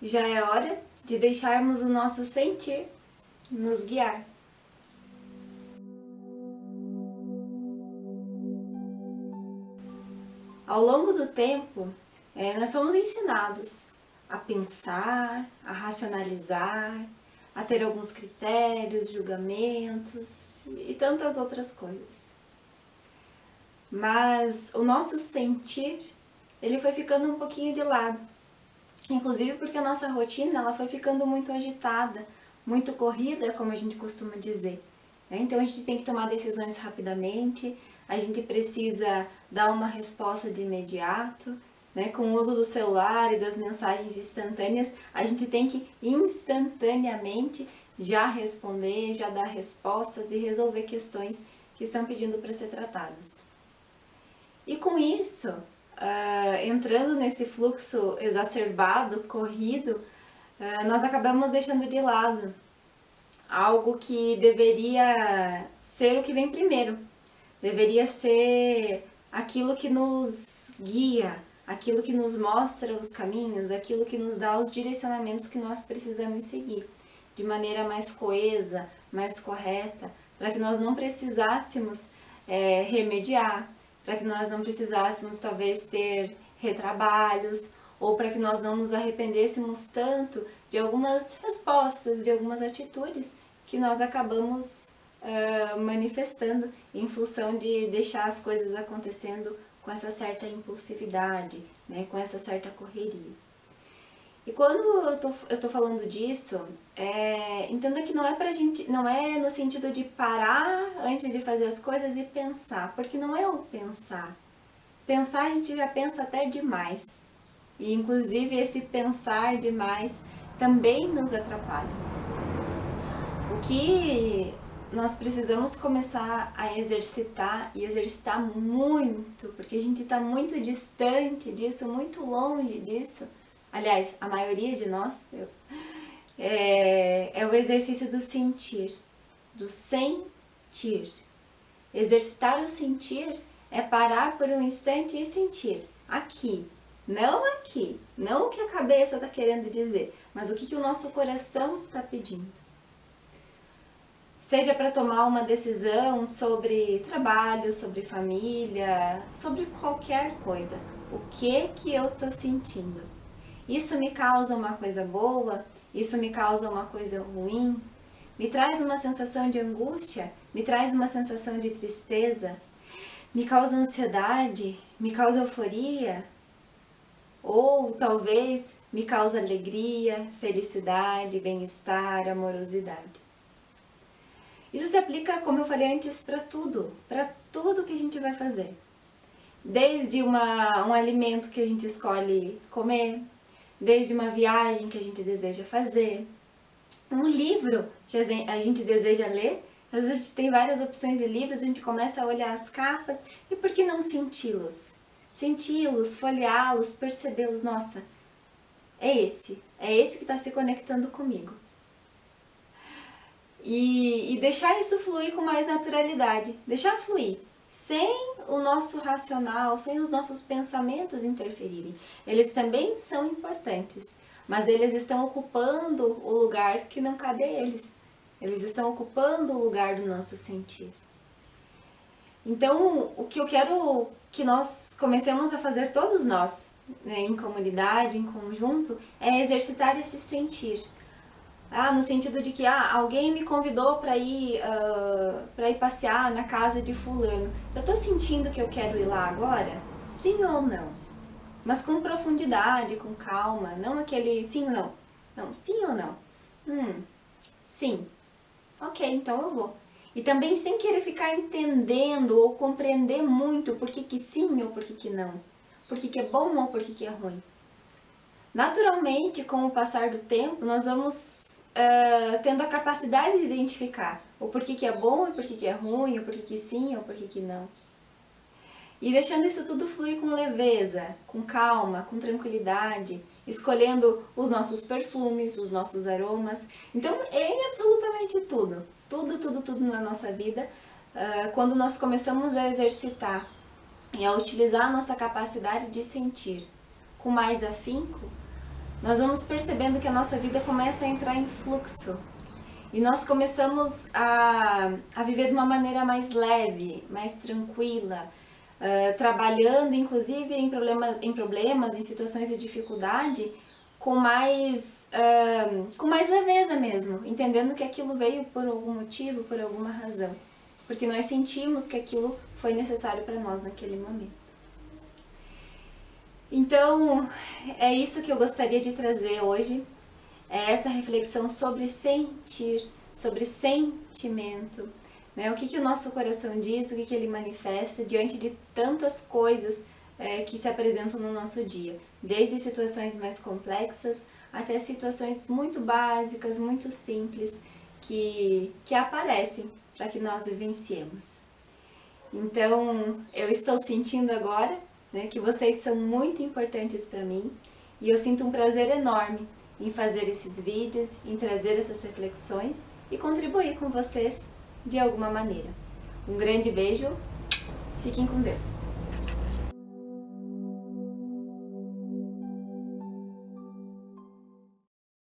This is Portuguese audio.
já é hora de deixarmos o nosso sentir nos guiar. Ao longo do tempo, é, nós somos ensinados a pensar, a racionalizar, a ter alguns critérios, julgamentos e tantas outras coisas. Mas o nosso sentir, ele foi ficando um pouquinho de lado. Inclusive porque a nossa rotina ela foi ficando muito agitada, muito corrida, como a gente costuma dizer. Né? Então a gente tem que tomar decisões rapidamente, a gente precisa dar uma resposta de imediato, né? com o uso do celular e das mensagens instantâneas, a gente tem que instantaneamente já responder, já dar respostas e resolver questões que estão pedindo para ser tratadas. E com isso, uh, entrando nesse fluxo exacerbado, corrido, uh, nós acabamos deixando de lado algo que deveria ser o que vem primeiro. Deveria ser aquilo que nos guia, aquilo que nos mostra os caminhos, aquilo que nos dá os direcionamentos que nós precisamos seguir de maneira mais coesa, mais correta, para que nós não precisássemos é, remediar, para que nós não precisássemos talvez ter retrabalhos ou para que nós não nos arrependêssemos tanto de algumas respostas, de algumas atitudes que nós acabamos uh, manifestando em função de deixar as coisas acontecendo com essa certa impulsividade, né, com essa certa correria. E quando eu tô, eu tô falando disso, é, entenda que não é pra gente, não é no sentido de parar antes de fazer as coisas e pensar, porque não é o pensar. Pensar a gente já pensa até demais. E inclusive esse pensar demais também nos atrapalha. O que nós precisamos começar a exercitar e exercitar muito, porque a gente está muito distante disso, muito longe disso aliás, a maioria de nós, eu, é, é o exercício do sentir, do sentir. Exercitar o sentir é parar por um instante e sentir aqui, não aqui, não o que a cabeça está querendo dizer, mas o que, que o nosso coração está pedindo. Seja para tomar uma decisão sobre trabalho, sobre família, sobre qualquer coisa. O que que eu estou sentindo? Isso me causa uma coisa boa? Isso me causa uma coisa ruim? Me traz uma sensação de angústia? Me traz uma sensação de tristeza? Me causa ansiedade? Me causa euforia? Ou talvez me causa alegria, felicidade, bem-estar, amorosidade. Isso se aplica, como eu falei antes, para tudo, para tudo que a gente vai fazer. Desde uma, um alimento que a gente escolhe comer, desde uma viagem que a gente deseja fazer, um livro que a gente deseja ler. Às vezes a gente tem várias opções de livros, a gente começa a olhar as capas e por que não senti-los? Senti-los, folheá-los, percebê-los. Nossa, é esse, é esse que está se conectando comigo. E, e deixar isso fluir com mais naturalidade, deixar fluir sem o nosso racional, sem os nossos pensamentos interferirem. Eles também são importantes, mas eles estão ocupando o lugar que não cabe a eles. Eles estão ocupando o lugar do nosso sentir. Então, o que eu quero que nós comecemos a fazer todos nós, né, em comunidade, em conjunto, é exercitar esse sentir ah, no sentido de que ah, alguém me convidou para ir uh, para ir passear na casa de fulano. Eu tô sentindo que eu quero ir lá agora? Sim ou não? Mas com profundidade, com calma, não aquele sim ou não. Não, sim ou não? Hum, sim. Ok, então eu vou. E também sem querer ficar entendendo ou compreender muito por que, que sim ou por que, que não. Por que, que é bom ou por que, que é ruim. Naturalmente, com o passar do tempo, nós vamos uh, tendo a capacidade de identificar o porquê que é bom, o porquê que é ruim, o porquê que sim, o porquê que não. E deixando isso tudo fluir com leveza, com calma, com tranquilidade, escolhendo os nossos perfumes, os nossos aromas. Então, em absolutamente tudo, tudo, tudo, tudo na nossa vida, uh, quando nós começamos a exercitar e a utilizar a nossa capacidade de sentir com mais afinco, nós vamos percebendo que a nossa vida começa a entrar em fluxo. E nós começamos a, a viver de uma maneira mais leve, mais tranquila, uh, trabalhando inclusive em problemas, em problemas, em situações de dificuldade, com mais, uh, com mais leveza mesmo, entendendo que aquilo veio por algum motivo, por alguma razão. Porque nós sentimos que aquilo foi necessário para nós naquele momento. Então, é isso que eu gostaria de trazer hoje, é essa reflexão sobre sentir, sobre sentimento, né? O que, que o nosso coração diz, o que, que ele manifesta diante de tantas coisas é, que se apresentam no nosso dia, desde situações mais complexas até situações muito básicas, muito simples, que, que aparecem para que nós vivenciemos. Então, eu estou sentindo agora né, que vocês são muito importantes para mim e eu sinto um prazer enorme em fazer esses vídeos, em trazer essas reflexões e contribuir com vocês de alguma maneira. Um grande beijo, fiquem com Deus!